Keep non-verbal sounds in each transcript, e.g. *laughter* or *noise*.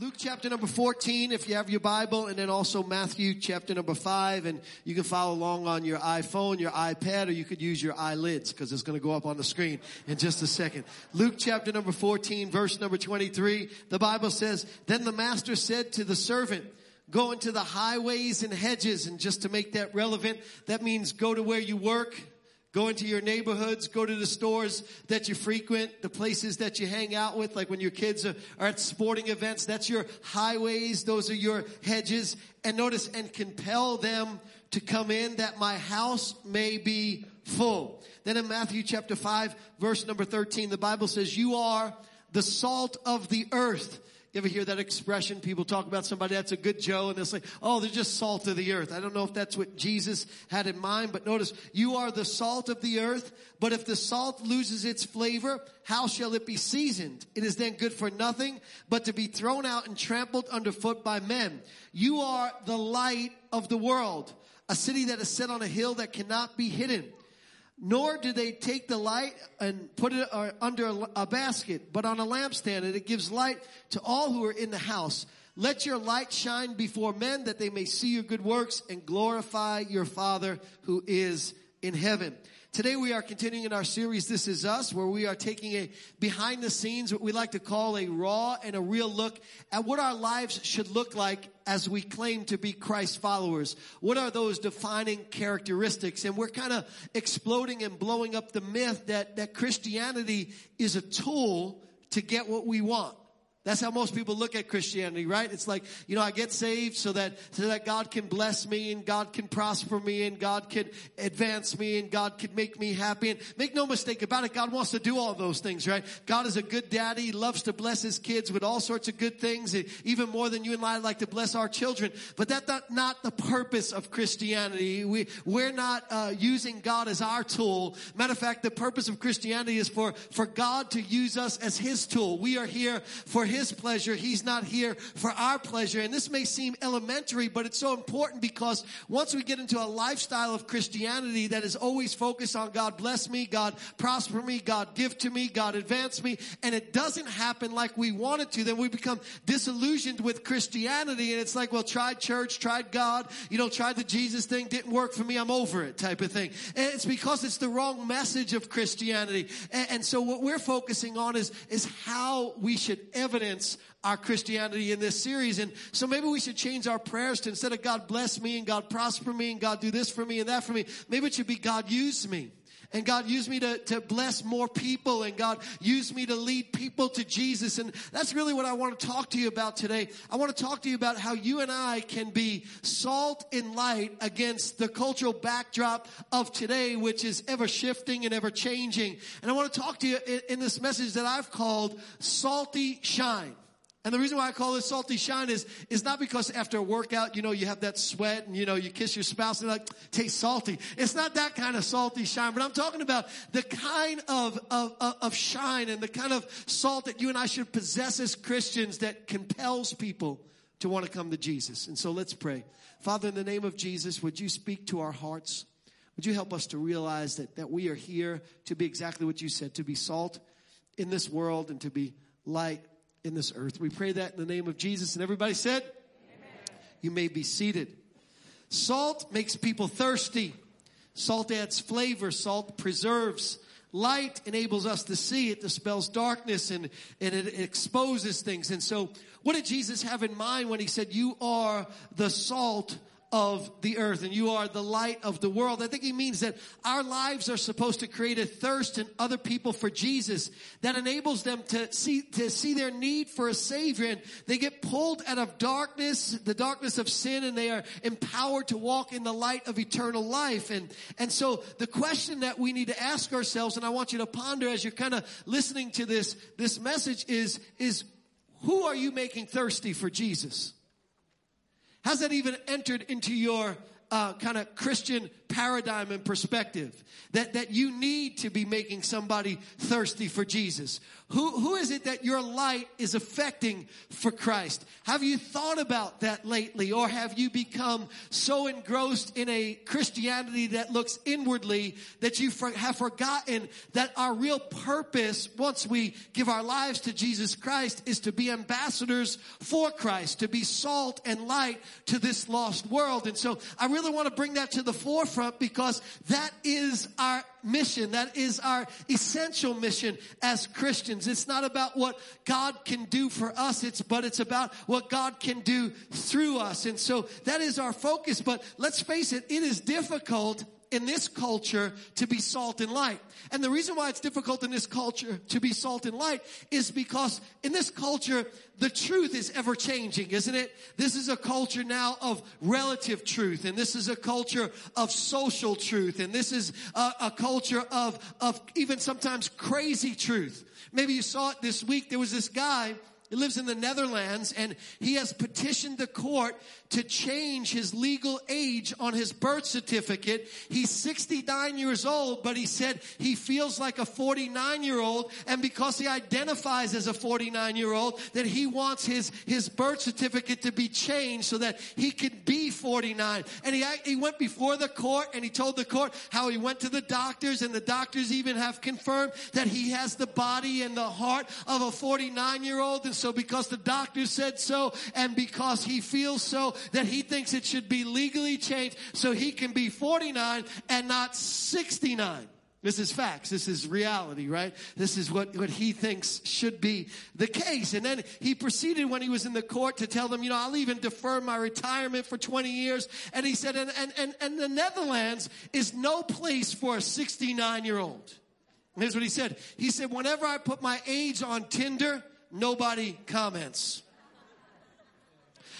Luke chapter number 14, if you have your Bible, and then also Matthew chapter number 5, and you can follow along on your iPhone, your iPad, or you could use your eyelids, because it's going to go up on the screen in just a second. Luke chapter number 14, verse number 23, the Bible says, Then the master said to the servant, Go into the highways and hedges, and just to make that relevant, that means go to where you work, Go into your neighborhoods, go to the stores that you frequent, the places that you hang out with, like when your kids are, at sporting events. That's your highways. Those are your hedges. And notice, and compel them to come in that my house may be full. Then in Matthew chapter 5, verse number 13, the Bible says, you are the salt of the earth. You ever hear that expression? People talk about somebody that's a good Joe and they'll say, oh, they're just salt of the earth. I don't know if that's what Jesus had in mind, but notice, you are the salt of the earth, but if the salt loses its flavor, how shall it be seasoned? It is then good for nothing, but to be thrown out and trampled underfoot by men. You are the light of the world, a city that is set on a hill that cannot be hidden nor do they take the light and put it uh, under a basket, but on a lampstand, and it gives light to all who are in the house. Let your light shine before men that they may see your good works and glorify your Father who is in heaven. Today we are continuing in our series, This Is Us, where we are taking a behind the scenes, what we like to call a raw and a real look at what our lives should look like as we claim to be Christ followers. What are those defining characteristics? And we're kind of exploding and blowing up the myth that, that Christianity is a tool to get what we want. That's how most people look at Christianity, right? It's like, you know, I get saved so that, so that God can bless me and God can prosper me and God can advance me and God can make me happy. And make no mistake about it, God wants to do all those things, right? God is a good daddy. He loves to bless his kids with all sorts of good things, even more than you and I like to bless our children. But that's not, not the purpose of Christianity. We, we're not uh, using God as our tool. Matter of fact, the purpose of Christianity is for, for God to use us as his tool. We are here for his pleasure. He's not here for our pleasure. And this may seem elementary, but it's so important because once we get into a lifestyle of Christianity that is always focused on God bless me, God prosper me, God give to me, God advance me, and it doesn't happen like we want it to, then we become disillusioned with Christianity. And it's like, well, tried church, tried God, you know, tried the Jesus thing, didn't work for me, I'm over it type of thing. And it's because it's the wrong message of Christianity. And, and so what we're focusing on is, is how we should evidence evidence our Christianity in this series. And so maybe we should change our prayers to instead of God bless me and God prosper me and God do this for me and that for me, maybe it should be God use me. And God used me to, to bless more people and God used me to lead people to Jesus. And that's really what I want to talk to you about today. I want to talk to you about how you and I can be salt and light against the cultural backdrop of today, which is ever shifting and ever changing. And I want to talk to you in, in this message that I've called Salty Shine. And the reason why I call this salty shine is, is not because after a workout, you know, you have that sweat and, you know, you kiss your spouse and like, tastes salty. It's not that kind of salty shine, but I'm talking about the kind of, of, of shine and the kind of salt that you and I should possess as Christians that compels people to want to come to Jesus. And so let's pray. Father, in the name of Jesus, would you speak to our hearts? Would you help us to realize that, that we are here to be exactly what you said, to be salt in this world and to be light in this earth. We pray that in the name of Jesus. And everybody said, Amen. You may be seated. Salt makes people thirsty. Salt adds flavor. Salt preserves. Light enables us to see. It dispels darkness and, and it exposes things. And so, what did Jesus have in mind when he said, You are the salt of the earth and you are the light of the world. I think he means that our lives are supposed to create a thirst in other people for Jesus that enables them to see, to see their need for a savior and they get pulled out of darkness, the darkness of sin and they are empowered to walk in the light of eternal life. And, and so the question that we need to ask ourselves and I want you to ponder as you're kind of listening to this, this message is, is who are you making thirsty for Jesus? Has that even entered into your uh, kind of Christian paradigm and perspective. That, that you need to be making somebody thirsty for Jesus. Who, who is it that your light is affecting for Christ? Have you thought about that lately? Or have you become so engrossed in a Christianity that looks inwardly that you for, have forgotten that our real purpose, once we give our lives to Jesus Christ, is to be ambassadors for Christ, to be salt and light to this lost world. And so I really want to bring that to the forefront because that is our mission. That is our essential mission as Christians. It's not about what God can do for us, it's, but it's about what God can do through us. And so that is our focus. But let's face it, it is difficult in this culture to be salt and light. And the reason why it's difficult in this culture to be salt and light is because in this culture, the truth is ever changing, isn't it? This is a culture now of relative truth, and this is a culture of social truth, and this is a, a culture of, of even sometimes crazy truth. Maybe you saw it this week. There was this guy he lives in the Netherlands and he has petitioned the court to change his legal age on his birth certificate. He's 69 years old, but he said he feels like a 49 year old. And because he identifies as a 49 year old, that he wants his, his birth certificate to be changed so that he could be 49. And he, he went before the court and he told the court how he went to the doctors and the doctors even have confirmed that he has the body and the heart of a 49 year old. And so because the doctor said so and because he feels so, that he thinks it should be legally changed so he can be 49 and not 69. This is facts. This is reality, right? This is what, what he thinks should be the case. And then he proceeded when he was in the court to tell them, you know, I'll even defer my retirement for 20 years. And he said, and, and, and, and the Netherlands is no place for a 69 year old. Here's what he said. He said, whenever I put my age on Tinder, nobody comments.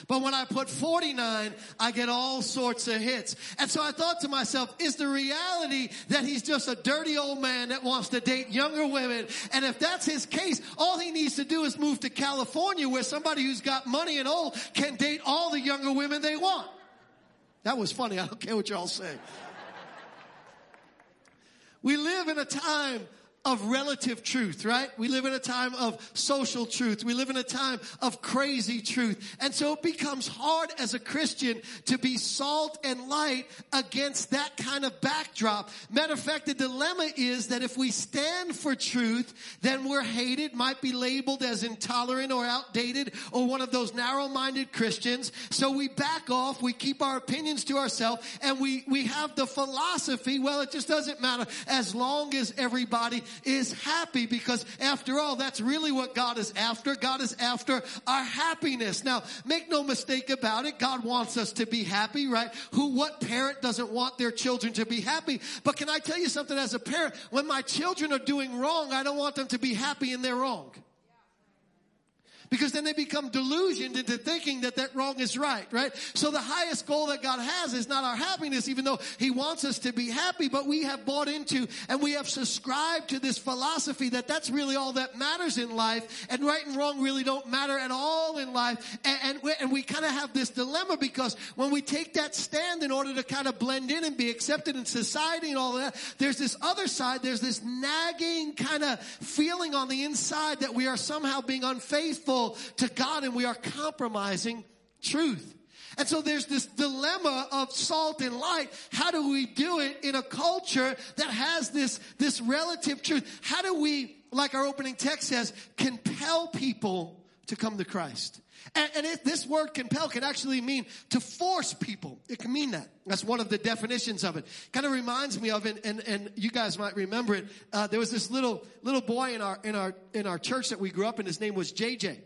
But when I put 49, I get all sorts of hits. And so I thought to myself, is the reality that he's just a dirty old man that wants to date younger women? And if that's his case, all he needs to do is move to California where somebody who's got money and old can date all the younger women they want. That was funny. I don't care what y'all say. We live in a time of relative truth, right? We live in a time of social truth. We live in a time of crazy truth. And so it becomes hard as a Christian to be salt and light against that kind of backdrop. Matter of fact, the dilemma is that if we stand for truth, then we're hated, might be labeled as intolerant or outdated or one of those narrow-minded Christians. So we back off, we keep our opinions to ourselves, and we, we have the philosophy, well, it just doesn't matter as long as everybody is happy because after all, that's really what God is after. God is after our happiness. Now, make no mistake about it. God wants us to be happy, right? Who, what parent doesn't want their children to be happy? But can I tell you something as a parent? When my children are doing wrong, I don't want them to be happy in their wrong because then they become delusioned into thinking that that wrong is right, right? So the highest goal that God has is not our happiness, even though He wants us to be happy, but we have bought into and we have subscribed to this philosophy that that's really all that matters in life, and right and wrong really don't matter at all in life. And, and and we kind of have this dilemma because when we take that stand in order to kind of blend in and be accepted in society and all that, there's this other side, there's this nagging kind of feeling on the inside that we are somehow being unfaithful to God and we are compromising truth. And so there's this dilemma of salt and light. How do we do it in a culture that has this, this relative truth? How do we, like our opening text says, compel people to come to Christ? And, and it, this word compel can actually mean to force people. It can mean that. That's one of the definitions of it. Kind of reminds me of, and, and, and you guys might remember it. Uh, there was this little little boy in our in our in our church that we grew up in. His name was JJ.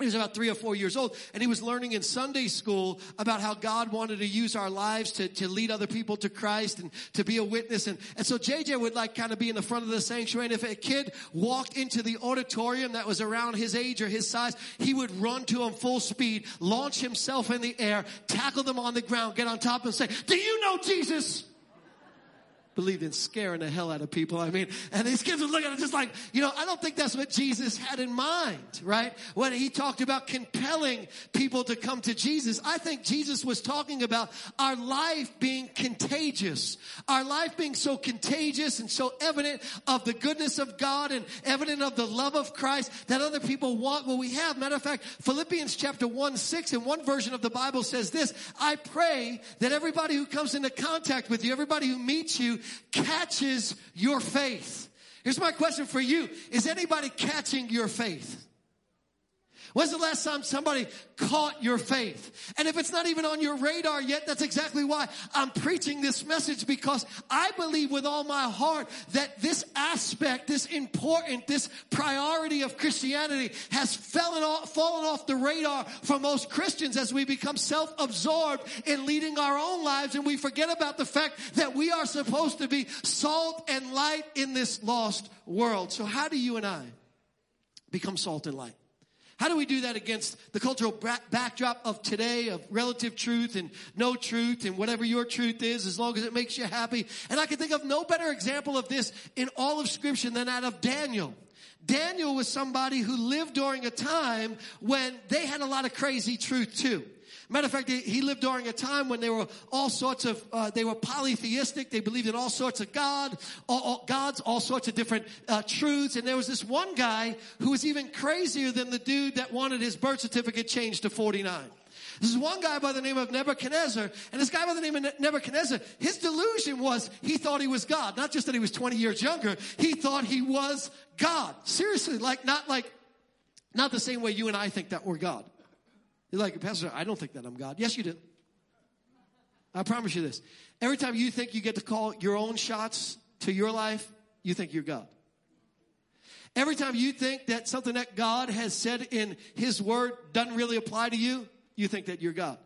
He was about three or four years old, and he was learning in Sunday school about how God wanted to use our lives to, to lead other people to Christ and to be a witness. And, and so JJ would like kind of be in the front of the sanctuary. And if a kid walked into the auditorium that was around his age or his size, he would run to him full speed, launch himself in the air, tackle them on the ground, get on top and say, Do you know Jesus? Believed in scaring the hell out of people. I mean, and these kids would look at it just like, you know, I don't think that's what Jesus had in mind, right? When he talked about compelling people to come to Jesus, I think Jesus was talking about our life being contagious. Our life being so contagious and so evident of the goodness of God and evident of the love of Christ that other people want what we have. Matter of fact, Philippians chapter 1, 6 in one version of the Bible says this, I pray that everybody who comes into contact with you, everybody who meets you, catches your faith. Here's my question for you. Is anybody catching your faith? When's the last time somebody caught your faith? And if it's not even on your radar yet, that's exactly why I'm preaching this message because I believe with all my heart that this aspect, this important, this priority of Christianity has fallen off, fallen off the radar for most Christians as we become self-absorbed in leading our own lives and we forget about the fact that we are supposed to be salt and light in this lost world. So how do you and I become salt and light? How do we do that against the cultural backdrop of today of relative truth and no truth and whatever your truth is as long as it makes you happy? And I can think of no better example of this in all of scripture than that of Daniel. Daniel was somebody who lived during a time when they had a lot of crazy truth too. Matter of fact, he lived during a time when they were all sorts of, uh, they were polytheistic. They believed in all sorts of God, all, all gods, all sorts of different uh, truths. And there was this one guy who was even crazier than the dude that wanted his birth certificate changed to 49. This is one guy by the name of Nebuchadnezzar, and this guy by the name of Nebuchadnezzar, his delusion was he thought he was God. Not just that he was 20 years younger, he thought he was God. Seriously, like not like, not the same way you and I think that we're God. You're like, Pastor, I don't think that I'm God. Yes, you do. I promise you this. Every time you think you get to call your own shots to your life, you think you're God. Every time you think that something that God has said in His Word doesn't really apply to you, you think that you're God.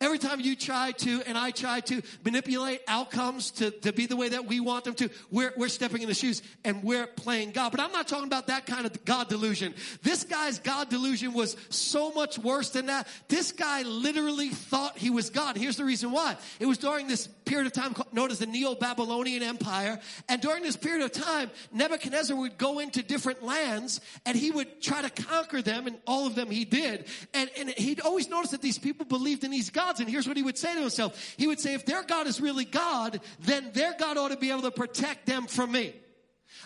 Every time you try to, and I try to manipulate outcomes to, to be the way that we want them to, we're, we're stepping in the shoes and we're playing God. But I'm not talking about that kind of God delusion. This guy's God delusion was so much worse than that. This guy literally thought he was God. Here's the reason why. It was during this period of time known as the Neo-Babylonian Empire. And during this period of time, Nebuchadnezzar would go into different lands and he would try to conquer them and all of them he did. And, and he'd always notice that these people believed in these gods. And here's what he would say to himself. He would say, if their God is really God, then their God ought to be able to protect them from me.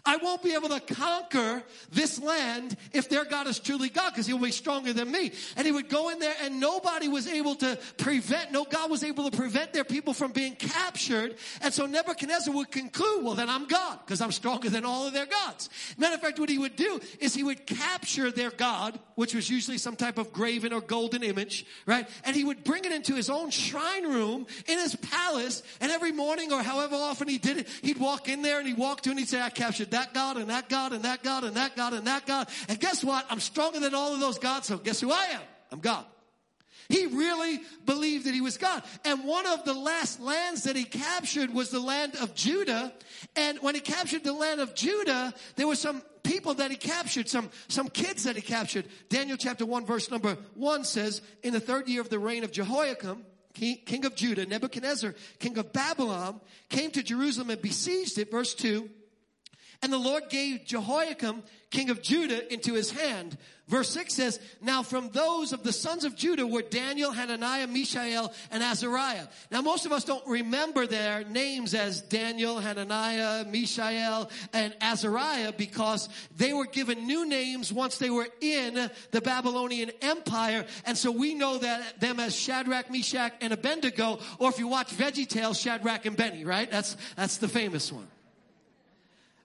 I won't be able to conquer this land if their God is truly God because he'll be stronger than me. And he would go in there and nobody was able to prevent, no God was able to prevent their people from being captured. And so Nebuchadnezzar would conclude, well, then I'm God because I'm stronger than all of their gods. Matter of fact, what he would do is he would capture their God, which was usually some type of graven or golden image, right? And he would bring it into his own shrine room in his palace. And every morning or however often he did it, he'd walk in there and he'd walk to and he'd say, I captured that God and that God and that God and that God and that God. And guess what? I'm stronger than all of those gods. So guess who I am? I'm God. He really believed that he was God. And one of the last lands that he captured was the land of Judah. And when he captured the land of Judah, there were some people that he captured, some, some kids that he captured. Daniel chapter 1 verse number 1 says, in the third year of the reign of Jehoiakim, king of Judah, Nebuchadnezzar, king of Babylon, came to Jerusalem and besieged it. Verse 2. And the Lord gave Jehoiakim, king of Judah, into his hand. Verse 6 says, Now from those of the sons of Judah were Daniel, Hananiah, Mishael, and Azariah. Now most of us don't remember their names as Daniel, Hananiah, Mishael, and Azariah because they were given new names once they were in the Babylonian Empire. And so we know that them as Shadrach, Meshach, and Abednego, or if you watch Veggie VeggieTales, Shadrach and Benny, right? That's, that's the famous one.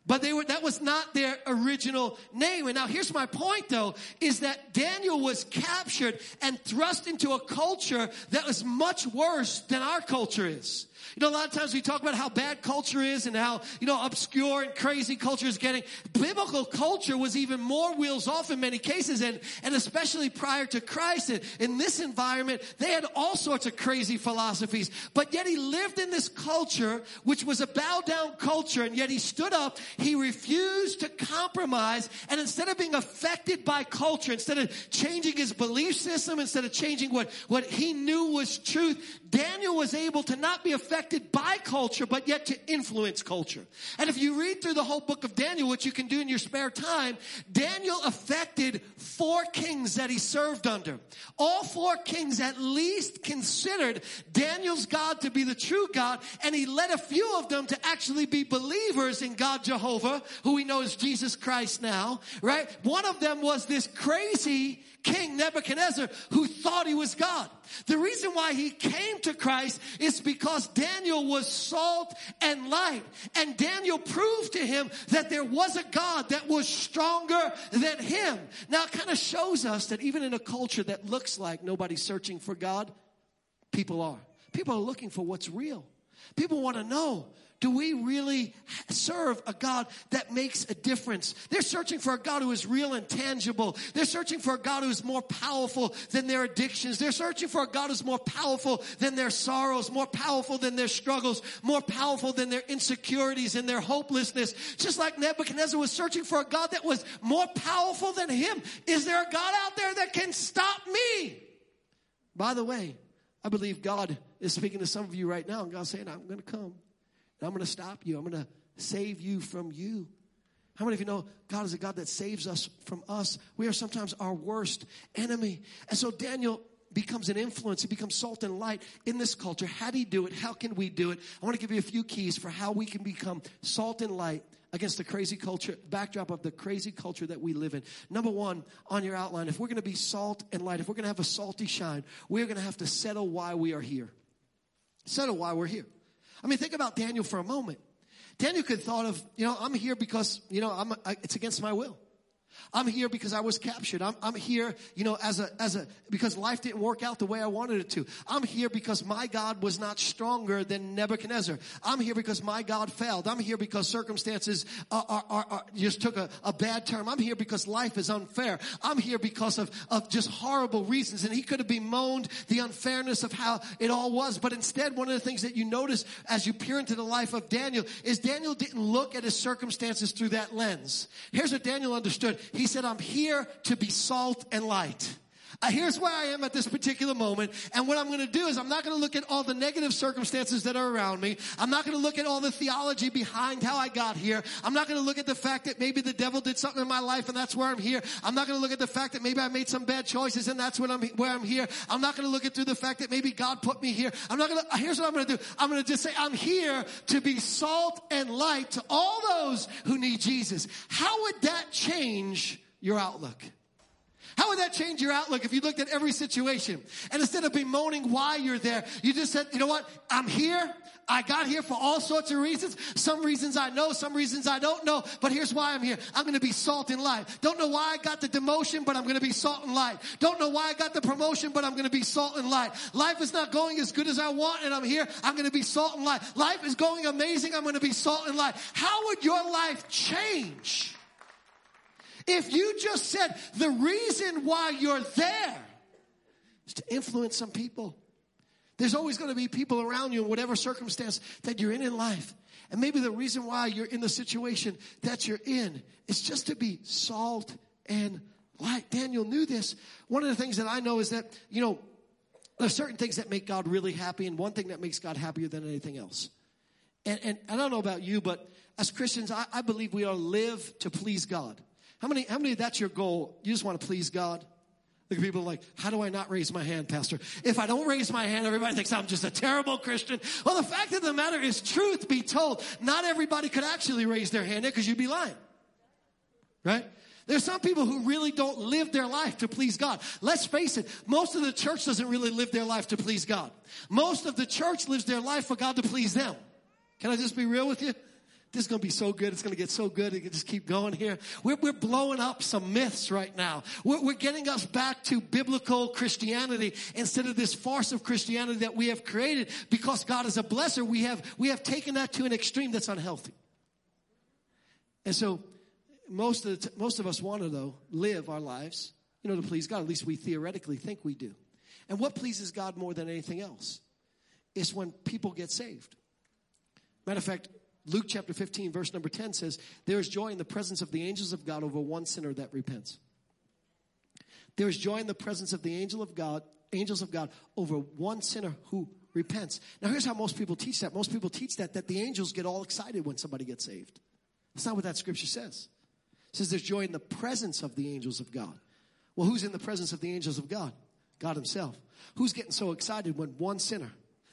But they were, that was not their original name. And now here's my point though, is that Daniel was captured and thrust into a culture that was much worse than our culture is. You know, a lot of times we talk about how bad culture is and how, you know, obscure and crazy culture is getting. Biblical culture was even more wheels off in many cases and, and especially prior to Christ. And in this environment, they had all sorts of crazy philosophies. But yet he lived in this culture, which was a bow down culture. And yet he stood up, He refused to compromise. And instead of being affected by culture, instead of changing his belief system, instead of changing what, what he knew was truth, Daniel was able to not be affected by culture, but yet to influence culture. And if you read through the whole book of Daniel, which you can do in your spare time, Daniel affected four kings that he served under. All four kings at least considered Daniel's God to be the true God, and he led a few of them to actually be believers in God Jehovah, who we know as Jesus Christ now, right? One of them was this crazy King Nebuchadnezzar who thought he was God. The reason why he came to Christ is because Daniel was salt and light. And Daniel proved to him that there was a God that was stronger than him. Now it kind of shows us that even in a culture that looks like nobody's searching for God, people are. People are looking for what's real. People want to know do we really serve a God that makes a difference? They're searching for a God who is real and tangible. They're searching for a God who is more powerful than their addictions. They're searching for a God who's more powerful than their sorrows, more powerful than their struggles, more powerful than their insecurities and their hopelessness. Just like Nebuchadnezzar was searching for a God that was more powerful than him. Is there a God out there that can stop me? By the way, I believe God is speaking to some of you right now and God's saying, I'm going to come. I'm going to stop you. I'm going to save you from you. How many of you know God is a God that saves us from us? We are sometimes our worst enemy. And so Daniel becomes an influence. He becomes salt and light in this culture. How do you do it? How can we do it? I want to give you a few keys for how we can become salt and light against the crazy culture, backdrop of the crazy culture that we live in. Number one, on your outline, if we're going to be salt and light, if we're going to have a salty shine, we're going to have to settle why we are here. Settle why we're here. I mean, think about Daniel for a moment. Daniel could thought of, you know, I'm here because, you know, I'm, I, it's against my will. I'm here because I was captured. I'm, I'm here, you know, as a, as a, because life didn't work out the way I wanted it to. I'm here because my God was not stronger than Nebuchadnezzar. I'm here because my God failed. I'm here because circumstances are, are, are, are just took a, a bad turn. I'm here because life is unfair. I'm here because of, of just horrible reasons. And he could have bemoaned the unfairness of how it all was. But instead, one of the things that you notice as you peer into the life of Daniel is Daniel didn't look at his circumstances through that lens. Here's what Daniel understood. He said, I'm here to be salt and light. Uh, here's where I am at this particular moment. And what I'm going to do is I'm not going to look at all the negative circumstances that are around me. I'm not going to look at all the theology behind how I got here. I'm not going to look at the fact that maybe the devil did something in my life and that's where I'm here. I'm not going to look at the fact that maybe I made some bad choices and that's when I'm, where I'm here. I'm not going to look at through the fact that maybe God put me here. I'm not going to, here's what I'm going to do. I'm going to just say, I'm here to be salt and light to all those who need Jesus. How would that change your outlook? How would that change your outlook if you looked at every situation and instead of bemoaning why you're there, you just said, you know what? I'm here. I got here for all sorts of reasons. Some reasons I know, some reasons I don't know, but here's why I'm here. I'm going to be salt and light. Don't know why I got the demotion, but I'm going to be salt and light. Don't know why I got the promotion, but I'm going to be salt and light. Life is not going as good as I want and I'm here. I'm going to be salt and light. Life is going amazing. I'm going to be salt and light. How would your life change? If you just said the reason why you're there is to influence some people. There's always going to be people around you in whatever circumstance that you're in in life. And maybe the reason why you're in the situation that you're in is just to be salt and light. Daniel knew this. One of the things that I know is that, you know, there's certain things that make God really happy, and one thing that makes God happier than anything else. And, and I don't know about you, but as Christians, I, I believe we are live to please God. How many, how many that's your goal? You just want to please God? Look at people like, how do I not raise my hand, Pastor? If I don't raise my hand, everybody thinks I'm just a terrible Christian. Well, the fact of the matter is, truth be told, not everybody could actually raise their hand because you'd be lying. Right? There's some people who really don't live their life to please God. Let's face it, most of the church doesn't really live their life to please God. Most of the church lives their life for God to please them. Can I just be real with you? This is going to be so good. It's going to get so good. It can just keep going here. We're, we're blowing up some myths right now. We're, we're getting us back to biblical Christianity instead of this farce of Christianity that we have created because God is a blesser. We have, we have taken that to an extreme that's unhealthy. And so most of, the, most of us want to, though, live our lives, you know, to please God. At least we theoretically think we do. And what pleases God more than anything else is when people get saved. Matter of fact, Luke chapter 15, verse number 10 says, There is joy in the presence of the angels of God over one sinner that repents. There is joy in the presence of the angel of God, angels of God over one sinner who repents. Now here's how most people teach that. Most people teach that that the angels get all excited when somebody gets saved. That's not what that scripture says. It says there's joy in the presence of the angels of God. Well, who's in the presence of the angels of God? God himself. Who's getting so excited when one sinner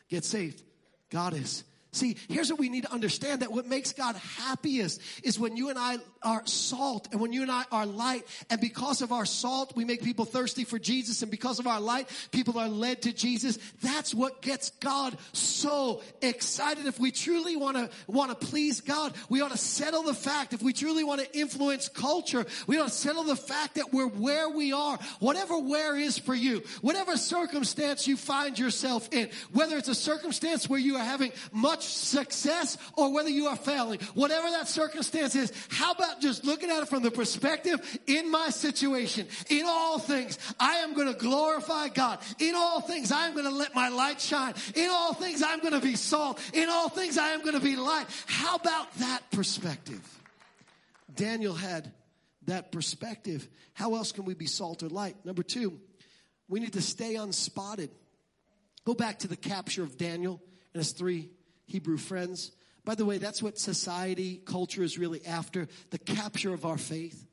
gets saved? God is. See, here's what we need to understand that what makes God happiest is when you and I are salt and when you and I are light. And because of our salt, we make people thirsty for Jesus. And because of our light, people are led to Jesus. That's what gets God so excited. If we truly want to, want to please God, we ought to settle the fact. If we truly want to influence culture, we ought to settle the fact that we're where we are. Whatever where is for you, whatever circumstance you find yourself in, whether it's a circumstance where you are having much success or whether you are failing, whatever that circumstance is, how about just looking at it from the perspective in my situation, in all things, I am going to glorify God. In all things, I am going to let my light shine. In all things, I'm going to be salt. In all things, I am going to be light. How about that perspective? Daniel had that perspective. How else can we be salt or light? Number two, we need to stay unspotted. Go back to the capture of Daniel and his three Hebrew friends. By the way, that's what society, culture is really after the capture of our faith.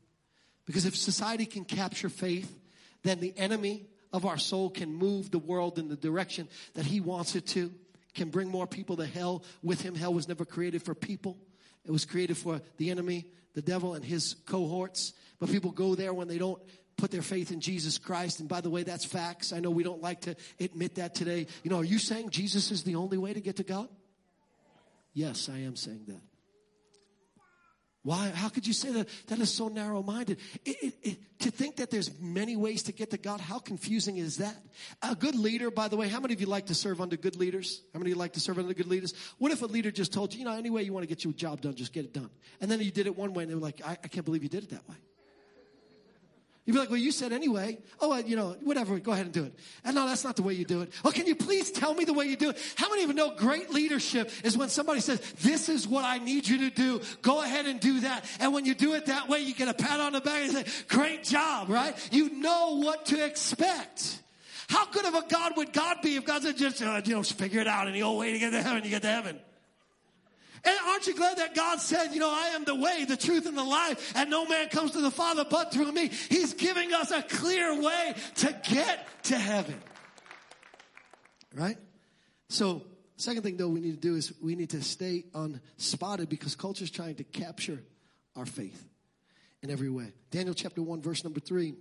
Because if society can capture faith, then the enemy of our soul can move the world in the direction that he wants it to, can bring more people to hell with him. Hell was never created for people, it was created for the enemy, the devil, and his cohorts. But people go there when they don't put their faith in Jesus Christ. And by the way, that's facts. I know we don't like to admit that today. You know, are you saying Jesus is the only way to get to God? Yes, I am saying that. Why? How could you say that? That is so narrow minded. to think that there's many ways to get to God, how confusing is that? A good leader, by the way, how many of you like to serve under good leaders? How many of you like to serve under good leaders? What if a leader just told you, you know, any way you want to get your job done, just get it done? And then you did it one way and they were like, I, I can't believe you did it that way. You'd be like, well, you said anyway. Oh, you know, whatever, go ahead and do it. And no, that's not the way you do it. Well, can you please tell me the way you do it? How many of you know great leadership is when somebody says, this is what I need you to do. Go ahead and do that. And when you do it that way, you get a pat on the back and say, great job, right? You know what to expect. How good of a God would God be if God said, just, uh, you know, figure it out and old way to get to heaven, you get to heaven. And aren't you glad that God said, you know, I am the way, the truth, and the life, and no man comes to the Father but through me? He's giving us a clear way to get to heaven. Right? So, second thing though we need to do is we need to stay unspotted because culture is trying to capture our faith in every way. Daniel chapter 1, verse number 3.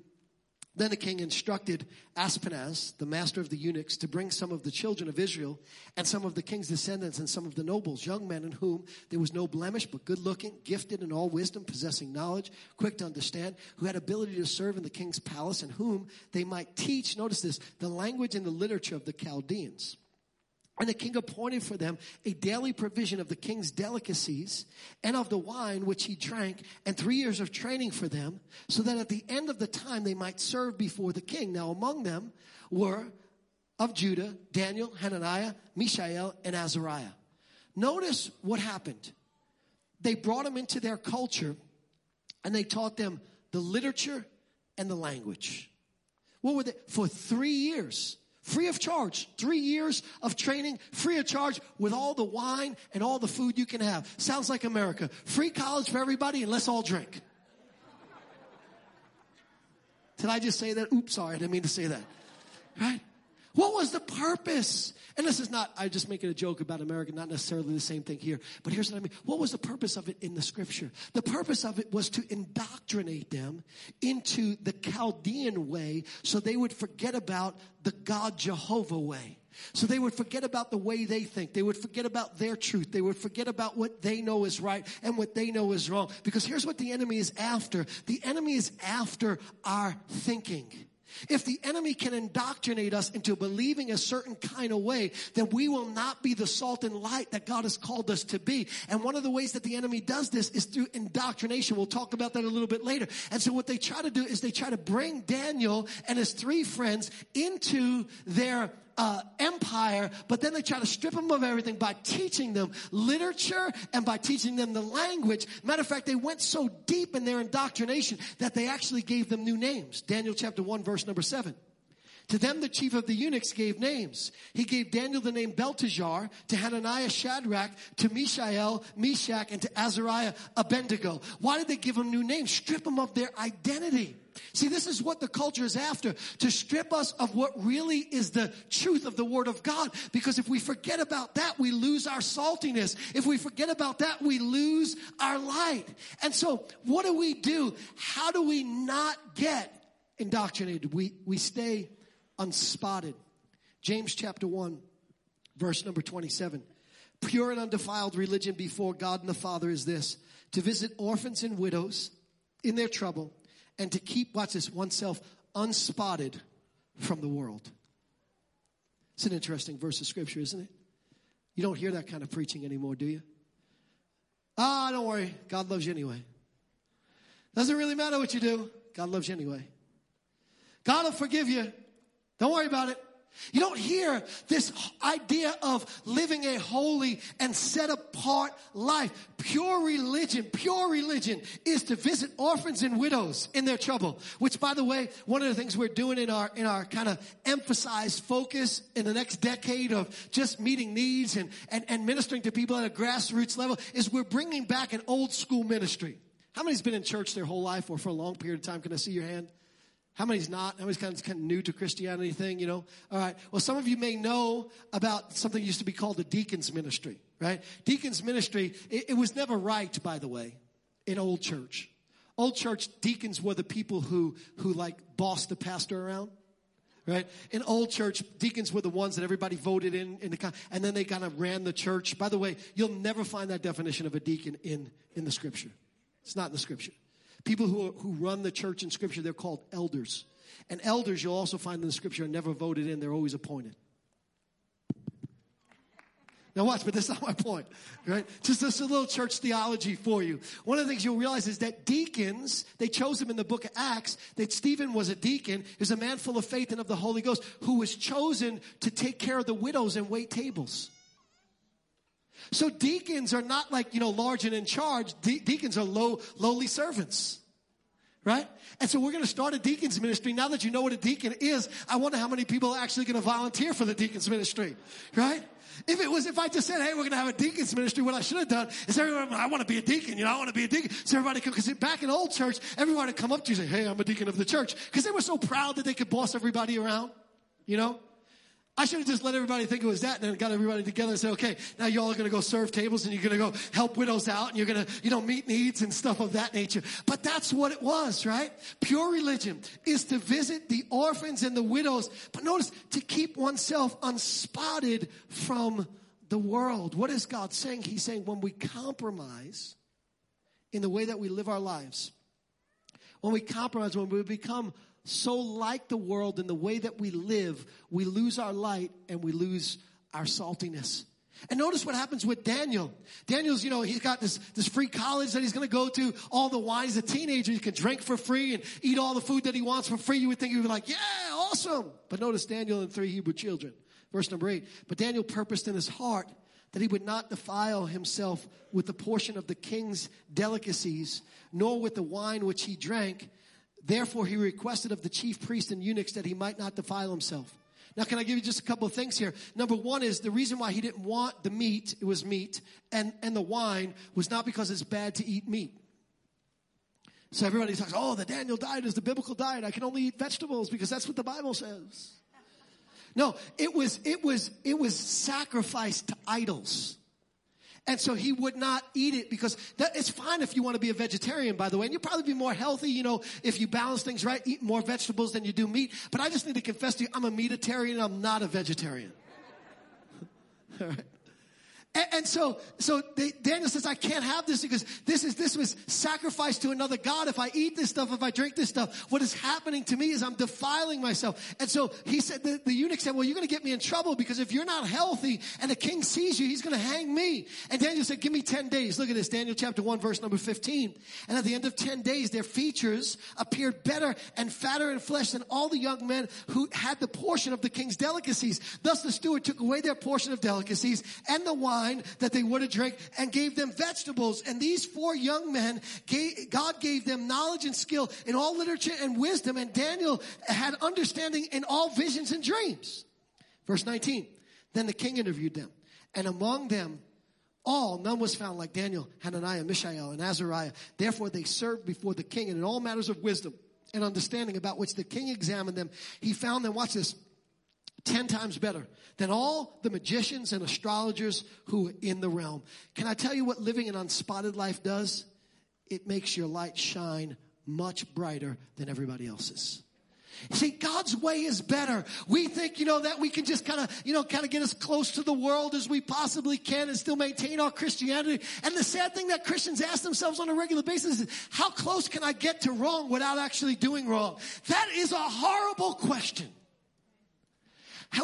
Then the king instructed Ashpenaz, the master of the eunuchs, to bring some of the children of Israel and some of the king's descendants and some of the nobles, young men in whom there was no blemish, but good looking, gifted in all wisdom, possessing knowledge, quick to understand, who had ability to serve in the king's palace, and whom they might teach, notice this, the language and the literature of the Chaldeans. And the king appointed for them a daily provision of the king's delicacies and of the wine which he drank, and three years of training for them, so that at the end of the time they might serve before the king. Now, among them were of Judah Daniel, Hananiah, Mishael, and Azariah. Notice what happened. They brought them into their culture and they taught them the literature and the language. What were they? For three years. Free of charge. Three years of training, free of charge with all the wine and all the food you can have. Sounds like America. Free college for everybody and let's all drink. Did I just say that? Oops, sorry, I didn't mean to say that. Right? What was the purpose? And this is not, I'm just making a joke about America, not necessarily the same thing here. But here's what I mean. What was the purpose of it in the scripture? The purpose of it was to indoctrinate them into the Chaldean way so they would forget about the God Jehovah way. So they would forget about the way they think. They would forget about their truth. They would forget about what they know is right and what they know is wrong. Because here's what the enemy is after. The enemy is after our thinking. If the enemy can indoctrinate us into believing a certain kind of way, then we will not be the salt and light that God has called us to be. And one of the ways that the enemy does this is through indoctrination. We'll talk about that a little bit later. And so what they try to do is they try to bring Daniel and his three friends into their uh, empire, but then they try to strip them of everything by teaching them literature and by teaching them the language. Matter of fact, they went so deep in their indoctrination that they actually gave them new names. Daniel chapter 1 verse number 7. To them, the chief of the eunuchs gave names. He gave Daniel the name Belteshazzar, to Hananiah Shadrach, to Mishael, Meshach, and to Azariah Abednego. Why did they give them new names? Strip them of their identity. See, this is what the culture is after, to strip us of what really is the truth of the Word of God. Because if we forget about that, we lose our saltiness. If we forget about that, we lose our light. And so, what do we do? How do we not get indoctrinated? We, we stay unspotted. James chapter 1, verse number 27. Pure and undefiled religion before God and the Father is this to visit orphans and widows in their trouble and to keep, watch this, oneself unspotted from the world. It's an interesting verse of scripture, isn't it? You don't hear that kind of preaching anymore, do you? Ah, oh, don't worry. God loves you anyway. Doesn't really matter what you do. God loves you anyway. God will forgive you. Don't worry about it. You don't hear this idea of living a holy and set apart life. Pure religion, pure religion is to visit orphans and widows in their trouble. Which by the way, one of the things we're doing in our, in our kind of emphasized focus in the next decade of just meeting needs and, and, and ministering to people at a grassroots level is we're bringing back an old school ministry. How many's been in church their whole life or for a long period of time? Can I see your hand? How many's not? How many's kind of, kind of new to Christianity thing, you know? All right. Well, some of you may know about something used to be called the deacon's ministry, right? Deacon's ministry, it, it was never right, by the way, in old church. Old church deacons were the people who, who like bossed the pastor around right? In old church, deacons were the ones that everybody voted in, in the, and then they kind of ran the church. By the way, you'll never find that definition of a deacon in, in the scripture. It's not in the scripture. People who, who run the church in scripture, they're called elders. And elders, you'll also find in the scripture, are never voted in, they're always appointed. Now watch, but that's not my point, right? Just, just a little church theology for you. One of the things you'll realize is that deacons, they chose him in the book of Acts, that Stephen was a deacon, is a man full of faith and of the Holy Ghost, who was chosen to take care of the widows and wait tables. So deacons are not like, you know, large and in charge. De- deacons are low, lowly servants. Right? And so we're going to start a deacon's ministry. Now that you know what a deacon is, I wonder how many people are actually going to volunteer for the deacon's ministry. Right? If it was, if I just said, hey, we're going to have a deacon's ministry, what I should have done is everyone, I want to be a deacon, you know, I want to be a deacon. So everybody could, because back in old church, everyone would come up to you and say, hey, I'm a deacon of the church. Because they were so proud that they could boss everybody around, you know? I should have just let everybody think it was that and then got everybody together and said, okay, now y'all are going to go serve tables and you're going to go help widows out and you're going to, you know, meet needs and stuff of that nature. But that's what it was, right? Pure religion is to visit the orphans and the widows. But notice to keep oneself unspotted from the world. What is God saying? He's saying when we compromise in the way that we live our lives, when we compromise, when we become so like the world in the way that we live, we lose our light and we lose our saltiness. And notice what happens with Daniel. Daniel's, you know, he's got this, this free college that he's going to go to. All the wine. He's a teenager. He can drink for free and eat all the food that he wants for free. You would think he would be like, yeah, awesome. But notice Daniel and three Hebrew children. Verse number eight. But Daniel purposed in his heart that he would not defile himself with the portion of the king's delicacies, nor with the wine which he drank, Therefore, he requested of the chief priest and eunuchs that he might not defile himself. Now, can I give you just a couple of things here? Number one is the reason why he didn't want the meat, it was meat, and, and the wine was not because it's bad to eat meat. So everybody talks, oh, the Daniel diet is the biblical diet. I can only eat vegetables because that's what the Bible says. No, it was, it was, it was sacrificed to idols. And so he would not eat it because that, it's fine if you want to be a vegetarian, by the way. And you'll probably be more healthy, you know, if you balance things right, eat more vegetables than you do meat. But I just need to confess to you, I'm a meatitarian I'm not a vegetarian. *laughs* All right. And, and so, so they, Daniel says, I can't have this because this is, this was sacrificed to another God. If I eat this stuff, if I drink this stuff, what is happening to me is I'm defiling myself. And so he said, the, the eunuch said, well, you're going to get me in trouble because if you're not healthy and the king sees you, he's going to hang me. And Daniel said, give me 10 days. Look at this, Daniel chapter 1, verse number 15. And at the end of 10 days, their features appeared better and fatter in flesh than all the young men who had the portion of the king's delicacies. Thus the steward took away their portion of delicacies and the wine wine that they would have drank and gave them vegetables. And these four young men, gave, God gave them knowledge and skill in all literature and wisdom. And Daniel had understanding in all visions and dreams. Verse 19. Then the king interviewed them. And among them, all, none was found like Daniel, Hananiah, Mishael, and Azariah. Therefore they served before the king and in all matters of wisdom and understanding about which the king examined them. He found them, watch this, ten times better than all the magicians and astrologers who are in the realm. Can I tell you what living an unspotted life does? It makes your light shine much brighter than everybody else's. See, God's way is better. We think, you know, that we can just kind of, you know, kind of get as close to the world as we possibly can and still maintain our Christianity. And the sad thing that Christians ask themselves on a regular basis is, how close can I get to wrong without actually doing wrong? That is a horrible question.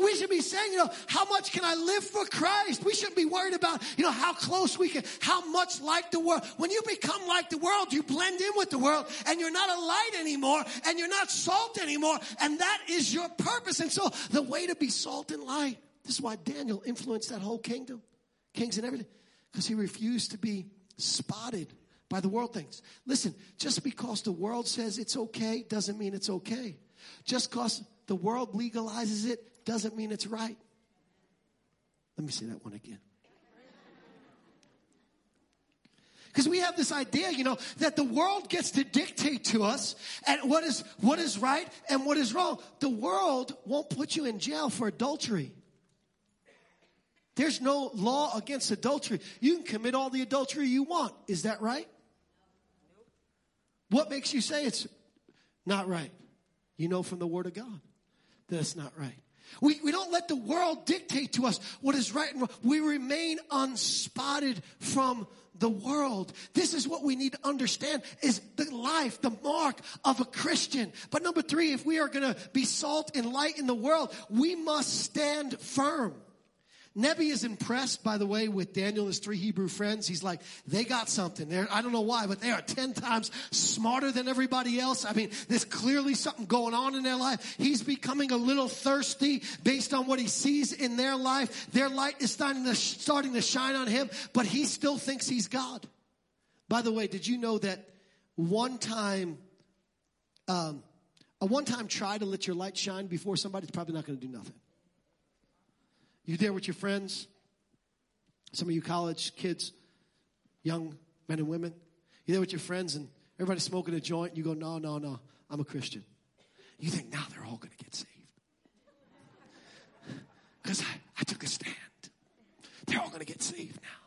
We should be saying, you know, how much can I live for Christ? We shouldn't be worried about, you know, how close we can, how much like the world. When you become like the world, you blend in with the world and you're not a light anymore and you're not salt anymore. And that is your purpose. And so the way to be salt and light, this is why Daniel influenced that whole kingdom, kings and everything, because he refused to be spotted by the world things. Listen, just because the world says it's okay doesn't mean it's okay. Just because the world legalizes it doesn't mean it's right. Let me say that one again. Because we have this idea, you know, that the world gets to dictate to us and what is what is right and what is wrong. The world won't put you in jail for adultery. There's no law against adultery. You can commit all the adultery you want. Is that right? What makes you say it's not right? You know from the Word of God that it's not right. We, we don't let the world dictate to us what is right and wrong. We remain unspotted from the world. This is what we need to understand is the life, the mark of a Christian. But number three, if we are going to be salt and light in the world, we must stand firm. Nebi is impressed, by the way, with Daniel and his three Hebrew friends. He's like, they got something. They're, I don't know why, but they are 10 times smarter than everybody else. I mean, there's clearly something going on in their life. He's becoming a little thirsty based on what he sees in their life. Their light is starting to, starting to shine on him, but he still thinks he's God. By the way, did you know that one time, um, a one time try to let your light shine before somebody's probably not going to do nothing. You there with your friends? Some of you college kids, young men and women. You there with your friends and everybody's smoking a joint. You go, no, no, no, I'm a Christian. You think now they're all going to get saved. *laughs* Because I, I took a stand. They're all going to get saved now.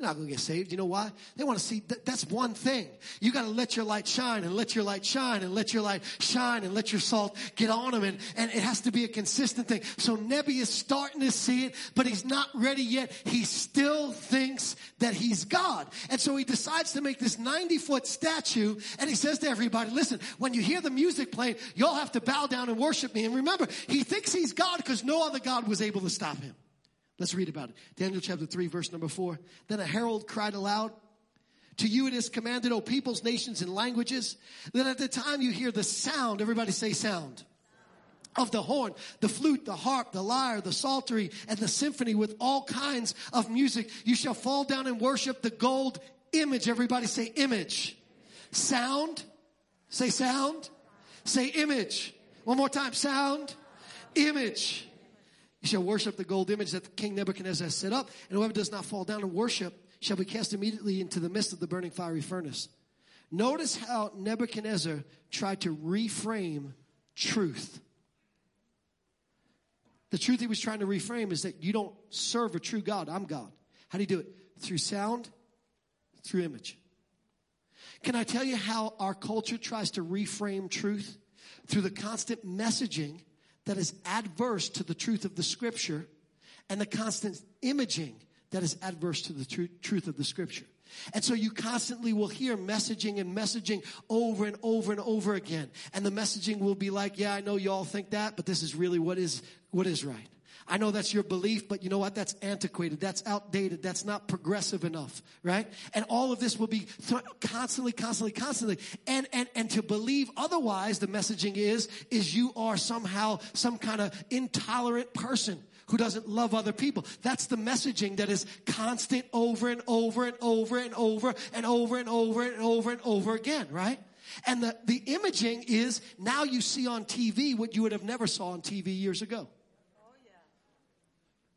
They're not going to get saved. You know why? They want to see that, that's one thing. You got to let your light shine and let your light shine and let your light shine and let your salt get on them. And, and it has to be a consistent thing. So Nebi is starting to see it, but he's not ready yet. He still thinks that he's God. And so he decides to make this 90 foot statue and he says to everybody, listen, when you hear the music playing, you'll have to bow down and worship me. And remember, he thinks he's God because no other God was able to stop him. Let's read about it. Daniel chapter 3, verse number 4. Then a herald cried aloud, To you it is commanded, O peoples, nations, and languages, that at the time you hear the sound, everybody say sound, of the horn, the flute, the harp, the lyre, the psaltery, and the symphony with all kinds of music, you shall fall down and worship the gold image. Everybody say image. Sound. Say sound. Say image. One more time. Sound. Image. You shall worship the gold image that King Nebuchadnezzar has set up, and whoever does not fall down and worship shall be cast immediately into the midst of the burning fiery furnace. Notice how Nebuchadnezzar tried to reframe truth. The truth he was trying to reframe is that you don't serve a true God. I'm God. How do you do it? Through sound, through image. Can I tell you how our culture tries to reframe truth? Through the constant messaging that is adverse to the truth of the scripture and the constant imaging that is adverse to the tru- truth of the scripture. And so you constantly will hear messaging and messaging over and over and over again. And the messaging will be like, yeah, I know y'all think that, but this is really what is, what is right. I know that's your belief, but you know what? That's antiquated. That's outdated. That's not progressive enough, right? And all of this will be th- constantly, constantly, constantly. And, and, and to believe otherwise, the messaging is, is you are somehow some kind of intolerant person who doesn't love other people. That's the messaging that is constant over and over and over and over and over and over and over and over again, right? And the, the imaging is now you see on TV what you would have never saw on TV years ago.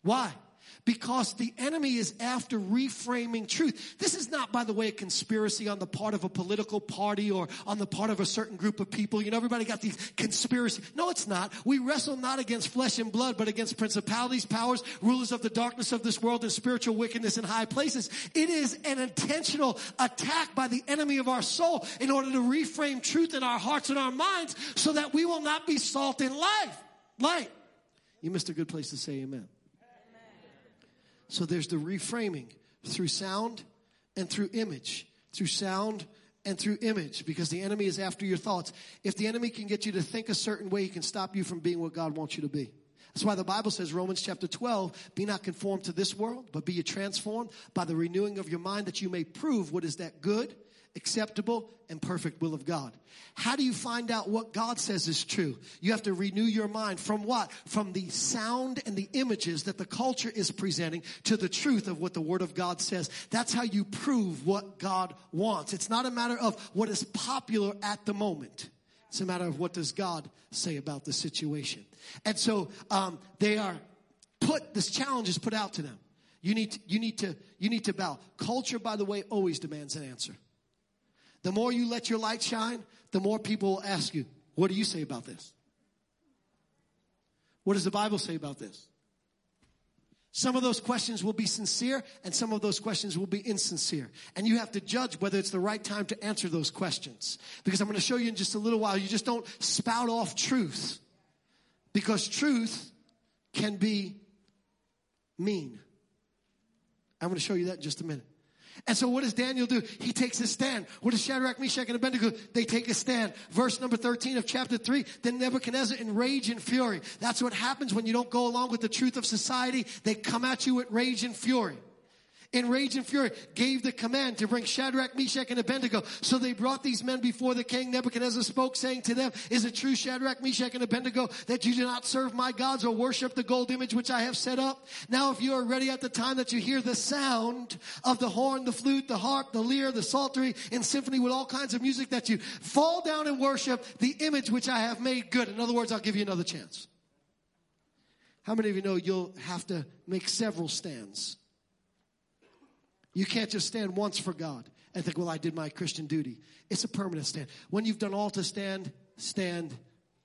Why? Because the enemy is after reframing truth. This is not, by the way, a conspiracy on the part of a political party or on the part of a certain group of people. You know, everybody got these conspiracies. No, it's not. We wrestle not against flesh and blood, but against principalities, powers, rulers of the darkness of this world and spiritual wickedness in high places. It is an intentional attack by the enemy of our soul in order to reframe truth in our hearts and our minds so that we will not be salt in life. Light. You missed a good place to say amen. So there's the reframing through sound and through image, through sound and through image, because the enemy is after your thoughts. If the enemy can get you to think a certain way, he can stop you from being what God wants you to be. That's why the Bible says, Romans chapter 12, be not conformed to this world, but be ye transformed by the renewing of your mind that you may prove what is that good, acceptable, and perfect will of God. How do you find out what God says is true? You have to renew your mind from what? From the sound and the images that the culture is presenting to the truth of what the Word of God says. That's how you prove what God wants. It's not a matter of what is popular at the moment. It's a matter of what does God say about the situation. And so um, they are put. This challenge is put out to them. You need to, you need to you need to bow. Culture, by the way, always demands an answer. The more you let your light shine, the more people will ask you, what do you say about this? What does the Bible say about this? Some of those questions will be sincere and some of those questions will be insincere. And you have to judge whether it's the right time to answer those questions. Because I'm going to show you in just a little while, you just don't spout off truth. Because truth can be mean. I'm going to show you that in just a minute. And so what does Daniel do? He takes a stand. What does Shadrach, Meshach, and Abednego? They take a stand. Verse number 13 of chapter 3, then Nebuchadnezzar in rage and fury. That's what happens when you don't go along with the truth of society. They come at you with rage and fury in rage and fury, gave the command to bring Shadrach, Meshach, and Abednego. So they brought these men before the king. Nebuchadnezzar spoke, saying to them, Is it true, Shadrach, Meshach, and Abednego, that you do not serve my gods or worship the gold image which I have set up? Now, if you are ready at the time that you hear the sound of the horn, the flute, the harp, the lyre, the psaltery, and symphony with all kinds of music, that you fall down and worship the image which I have made good. In other words, I'll give you another chance. How many of you know you'll have to make several stands? You can't just stand once for God and think, well, I did my Christian duty. It's a permanent stand. When you've done all to stand, stand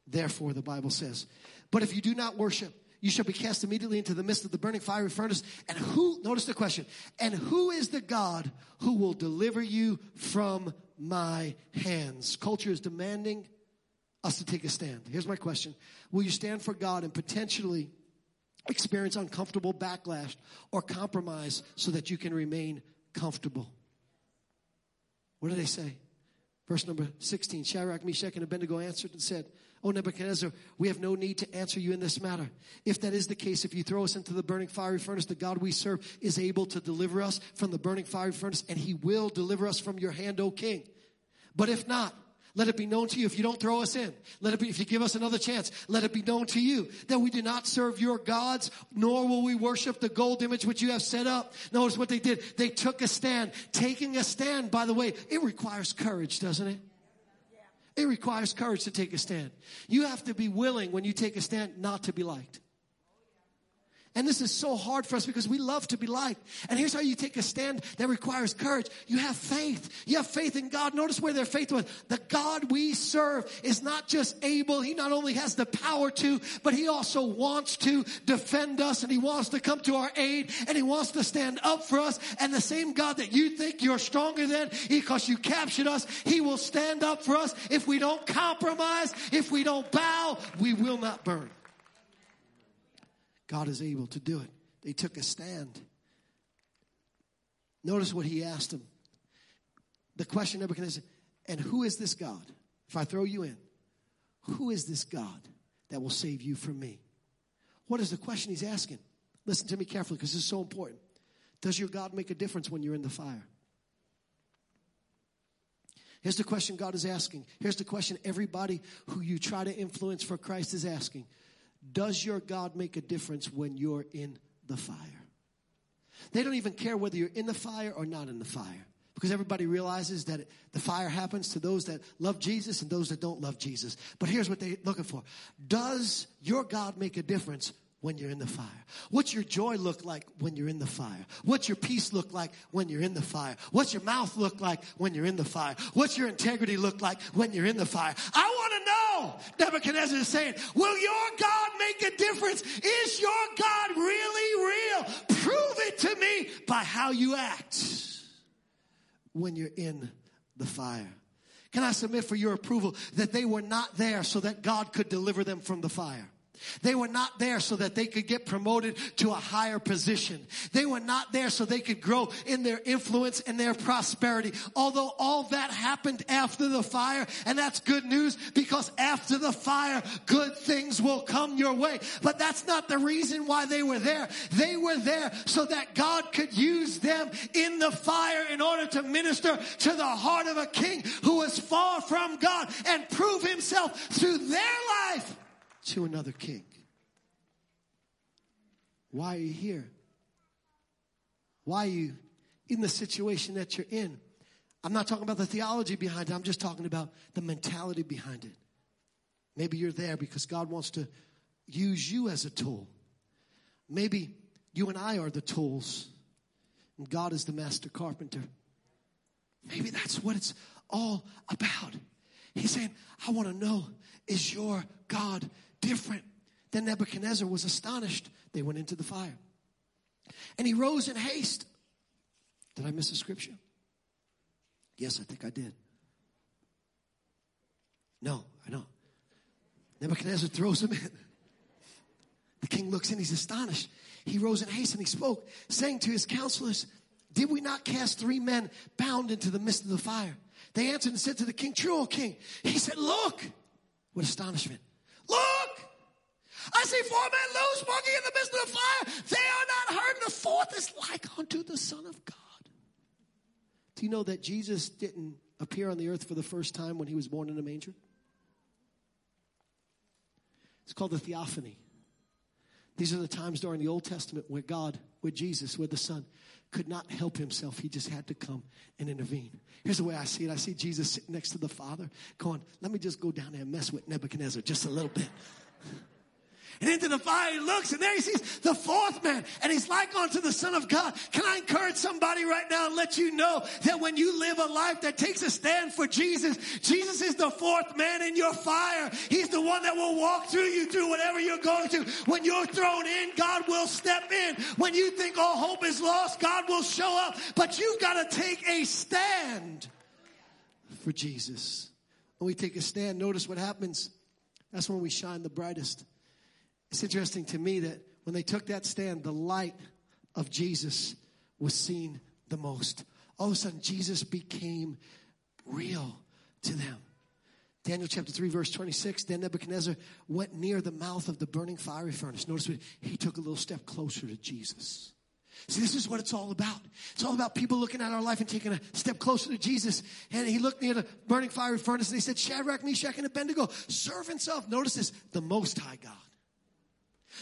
therefore, the Bible says. But if you do not worship, you shall be cast immediately into the midst of the burning fiery furnace. And who, notice the question, and who is the God who will deliver you from my hands? Culture is demanding us to take a stand. Here's my question Will you stand for God and potentially experience uncomfortable backlash or compromise so that you can remain comfortable. What do they say? Verse number 16 Shadrach, Meshach, and Abednego answered and said, O Nebuchadnezzar, we have no need to answer you in this matter. If that is the case, if you throw us into the burning fiery furnace, the God we serve is able to deliver us from the burning fiery furnace, and he will deliver us from your hand, O king. But if not, let it be known to you if you don't throw us in. Let it be, if you give us another chance, let it be known to you that we do not serve your gods, nor will we worship the gold image which you have set up. Notice what they did. They took a stand. Taking a stand, by the way, it requires courage, doesn't it? It requires courage to take a stand. You have to be willing when you take a stand not to be liked. And this is so hard for us because we love to be liked. And here's how you take a stand that requires courage. You have faith. You have faith in God. Notice where their faith was. The God we serve is not just able. He not only has the power to, but he also wants to defend us and he wants to come to our aid and he wants to stand up for us. And the same God that you think you're stronger than because you captured us, he will stand up for us. If we don't compromise, if we don't bow, we will not burn. God is able to do it. They took a stand. Notice what he asked them. The question Nebuchadnezzar, and who is this God? If I throw you in, who is this God that will save you from me? What is the question he's asking? Listen to me carefully because this is so important. Does your God make a difference when you're in the fire? Here's the question God is asking. Here's the question everybody who you try to influence for Christ is asking Does your God make a difference when you're in the fire? They don't even care whether you're in the fire or not in the fire because everybody realizes that the fire happens to those that love Jesus and those that don't love Jesus. But here's what they're looking for Does your God make a difference when you're in the fire? What's your joy look like when you're in the fire? What's your peace look like when you're in the fire? What's your mouth look like when you're in the fire? What's your integrity look like when you're in the fire? I want Nebuchadnezzar is saying, will your God make a difference? Is your God really real? Prove it to me by how you act when you're in the fire. Can I submit for your approval that they were not there so that God could deliver them from the fire? They were not there so that they could get promoted to a higher position. They were not there so they could grow in their influence and their prosperity. Although all that happened after the fire, and that's good news because after the fire, good things will come your way. But that's not the reason why they were there. They were there so that God could use them in the fire in order to minister to the heart of a king who was far from God and prove himself through their life to another king. Why are you here? Why are you in the situation that you're in? I'm not talking about the theology behind it, I'm just talking about the mentality behind it. Maybe you're there because God wants to use you as a tool. Maybe you and I are the tools, and God is the master carpenter. Maybe that's what it's all about. He's saying, I want to know is your God different. Then Nebuchadnezzar was astonished. They went into the fire. And he rose in haste. Did I miss a scripture? Yes, I think I did. No, I don't. Nebuchadnezzar throws him in. The king looks in, he's astonished. He rose in haste and he spoke, saying to his counselors, Did we not cast three men bound into the midst of the fire? They answered and said to the king, True, O king. He said, Look, with astonishment. Look! I see four men loose walking in the midst of the fire. They are not hurt. The fourth is like unto the Son of God. Do you know that Jesus didn't appear on the earth for the first time when he was born in a manger? It's called the theophany. These are the times during the Old Testament where God, where Jesus, where the Son could not help himself. He just had to come and intervene. Here's the way I see it I see Jesus sitting next to the Father, going, Let me just go down there and mess with Nebuchadnezzar just a little bit. And into the fire he looks, and there he sees the fourth man, and he's like unto the Son of God. Can I encourage somebody right now and let you know that when you live a life that takes a stand for Jesus, Jesus is the fourth man in your fire. He's the one that will walk through you through whatever you're going through. When you're thrown in, God will step in. When you think all hope is lost, God will show up. But you've got to take a stand for Jesus. When we take a stand, notice what happens. That's when we shine the brightest. It's interesting to me that when they took that stand, the light of Jesus was seen the most. All of a sudden, Jesus became real to them. Daniel chapter 3, verse 26. Then Nebuchadnezzar went near the mouth of the burning fiery furnace. Notice what, he took a little step closer to Jesus. See, this is what it's all about. It's all about people looking at our life and taking a step closer to Jesus. And he looked near the burning fiery furnace and he said, Shadrach, Meshach, and Abednego, servants of, notice this, the Most High God.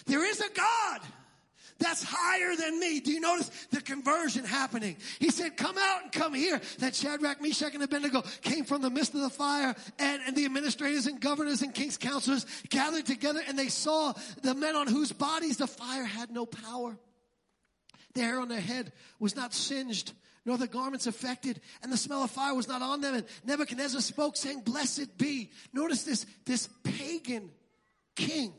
There is a God that's higher than me. Do you notice the conversion happening? He said, come out and come here. That Shadrach, Meshach, and Abednego came from the midst of the fire and, and the administrators and governors and king's counselors gathered together and they saw the men on whose bodies the fire had no power. The hair on their head was not singed nor the garments affected, and the smell of fire was not on them. And Nebuchadnezzar spoke, saying, Blessed be. Notice this, this pagan king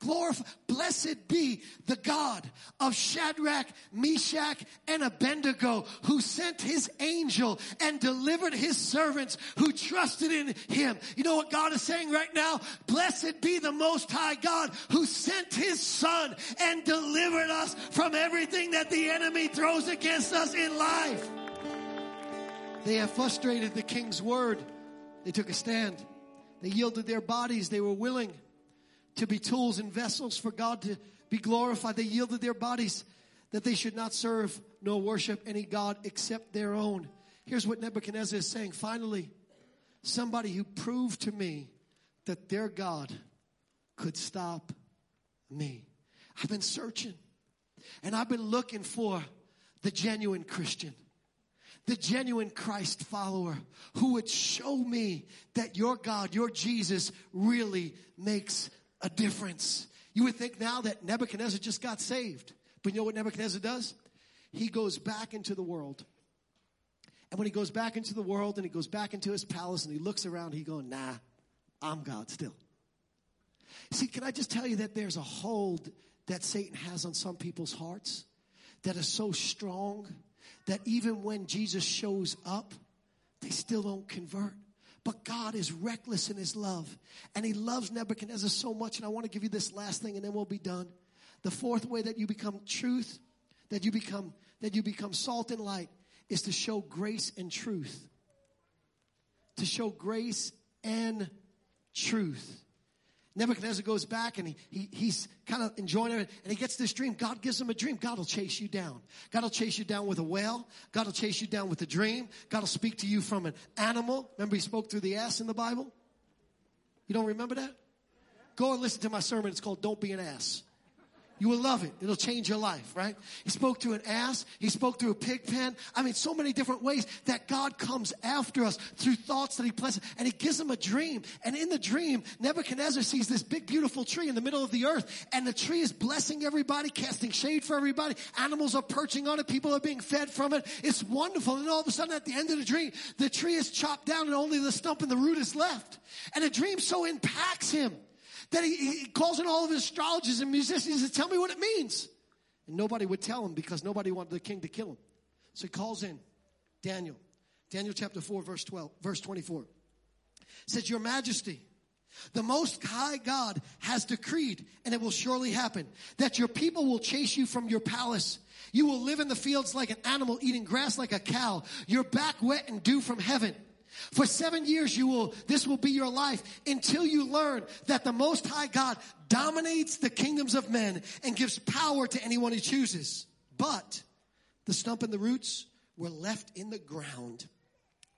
glorify, blessed be the God of Shadrach, Meshach, and Abednego who sent his angel and delivered his servants who trusted in him. You know what God is saying right now? Blessed be the most high God who sent his son and delivered us from everything that the enemy throws against us in life. They have frustrated the king's word. They took a stand. They yielded their bodies. They were willing to be tools and vessels for God to be glorified. They yielded their bodies that they should not serve nor worship any God except their own. Here's what Nebuchadnezzar is saying. Finally, somebody who proved to me that their God could stop me. I've been searching and I've been looking for the genuine Christian the genuine Christ follower who would show me that your God, your Jesus really makes a difference. You would think now that Nebuchadnezzar just got saved. But you know what Nebuchadnezzar does? He goes back into the world. And when he goes back into the world and he goes back into his palace and he looks around, he goes, nah, I'm God still. See, can I just tell you that there's a hold that Satan has on some people's hearts that is so strong that even when Jesus shows up, they still don't convert. But God is reckless in his love. And he loves Nebuchadnezzar so much. And I want to give you this last thing and then we'll be done. The fourth way that you become truth, that you become, that you become salt and light is to show grace and truth. To show grace and truth. Nebuchadnezzar goes back and he, he he's kind of enjoying it and he gets this dream. God gives him a dream. God will chase you down. God will chase you down with a whale. God will chase you down with a dream. God will speak to you from an animal. Remember he spoke through the ass in the Bible? You don't remember that? Go and listen to my sermon. It's called Don't Be an Ass. You will love it. It'll change your life, right? He spoke to an ass. He spoke through a pig pen. I mean, so many different ways that God comes after us through thoughts that he plants. And he gives him a dream. And in the dream, Nebuchadnezzar sees this big, beautiful tree in the middle of the earth. And the tree is blessing everybody, casting shade for everybody. Animals are perching on it. People are being fed from it. It's wonderful. And all of a sudden at the end of the dream, the tree is chopped down and only the stump and the root is left. And the dream so impacts him that he, he calls in all of his astrologers and musicians to tell me what it means. And nobody would tell him because nobody wanted the king to kill him. So he calls in Daniel. Daniel chapter 4, verse 12, verse 24. says, Your Majesty, the Most High God has decreed, and it will surely happen, that your people will chase you from your palace. You will live in the fields like an animal, eating grass like a cow, your back wet and dew from heaven. For seven years you will, this will be your life until you learn that the Most High God dominates the kingdoms of men and gives power to anyone he chooses. But the stump and the roots were left in the ground.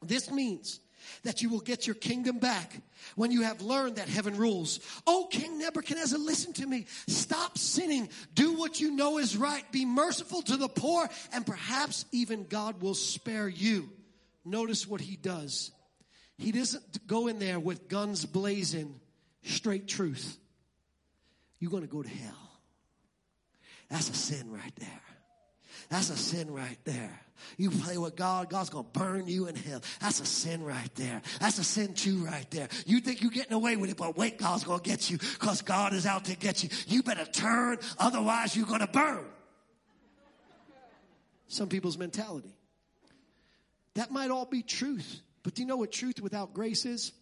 This means that you will get your kingdom back when you have learned that heaven rules. Oh, King Nebuchadnezzar, listen to me. Stop sinning. Do what you know is right. Be merciful to the poor, and perhaps even God will spare you notice what he does. He doesn't go in there with guns blazing, straight truth. You're going to go to hell. That's a sin right there. That's a sin right there. You play with God, God's gonna burn you in hell. That's a sin right there. That's a sin too right there. You think you're getting away with it, but wait, God's gonna get you because God is out to get you. You better turn, otherwise you're gonna burn. Some people's mentality. That might all be truth. But do you know what truth without grace is?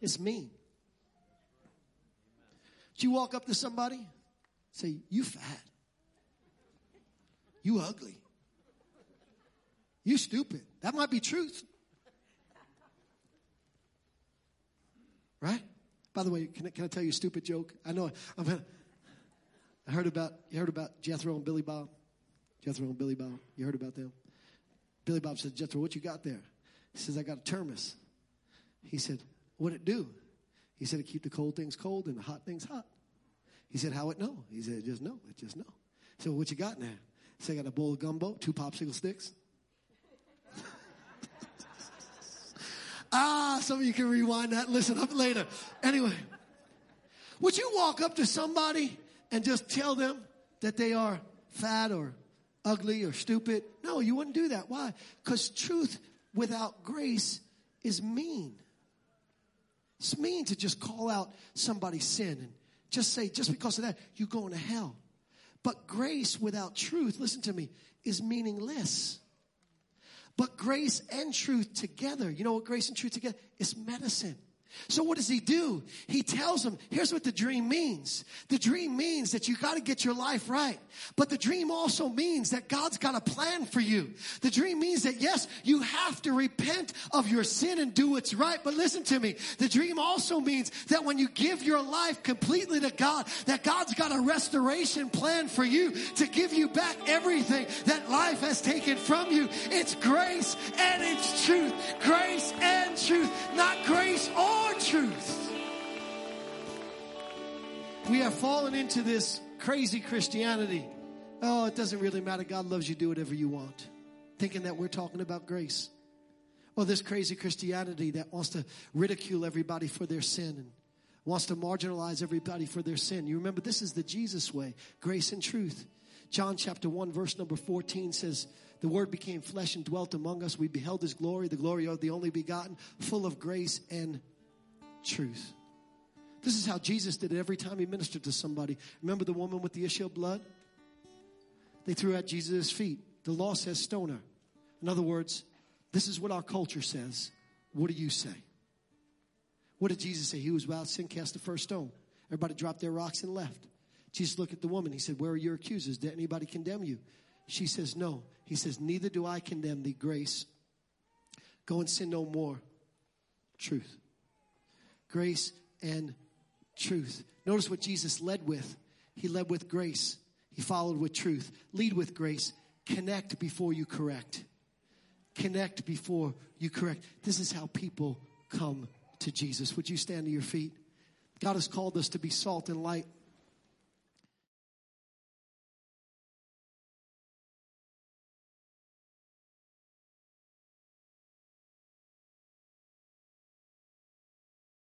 It's mean. Do you walk up to somebody, say, You fat. You ugly. You stupid. That might be truth. Right? By the way, can I, can I tell you a stupid joke? I know I'm I heard about you heard about Jethro and Billy Bob. Jethro and Billy Bob. You heard about them? Billy Bob said, Jethro, what you got there? He says, I got a thermos. He said, what'd it do? He said, it keep the cold things cold and the hot things hot. He said, how it know? He said, just know. It just know. Said, what you got in there? He said, I got a bowl of gumbo, two popsicle sticks. *laughs* ah, some of you can rewind that, listen up later. Anyway, would you walk up to somebody and just tell them that they are fat or ugly or stupid. No, you wouldn't do that. Why? Because truth without grace is mean. It's mean to just call out somebody's sin and just say, just because of that, you're going to hell. But grace without truth, listen to me, is meaningless. But grace and truth together, you know what grace and truth together is medicine. So what does he do? He tells them, here's what the dream means. The dream means that you got to get your life right. But the dream also means that God's got a plan for you. The dream means that yes, you have to repent of your sin and do what's right. But listen to me. The dream also means that when you give your life completely to God, that God's got a restoration plan for you to give you back everything that life has taken from you. It's grace and it's truth. Grace We have fallen into this crazy Christianity. Oh, it doesn't really matter. God loves you. Do whatever you want. Thinking that we're talking about grace. Or this crazy Christianity that wants to ridicule everybody for their sin and wants to marginalize everybody for their sin. You remember, this is the Jesus way grace and truth. John chapter 1, verse number 14 says, The word became flesh and dwelt among us. We beheld his glory, the glory of the only begotten, full of grace and truth. This is how Jesus did it every time he ministered to somebody. Remember the woman with the issue of blood? They threw at Jesus' feet. The law says stone her. In other words, this is what our culture says. What do you say? What did Jesus say? He was without sin, cast the first stone. Everybody dropped their rocks and left. Jesus looked at the woman. He said, Where are your accusers? Did anybody condemn you? She says, No. He says, Neither do I condemn thee, grace. Go and sin no more. Truth grace, and truth. Notice what Jesus led with. He led with grace. He followed with truth. Lead with grace. Connect before you correct. Connect before you correct. This is how people come to Jesus. Would you stand to your feet? God has called us to be salt and light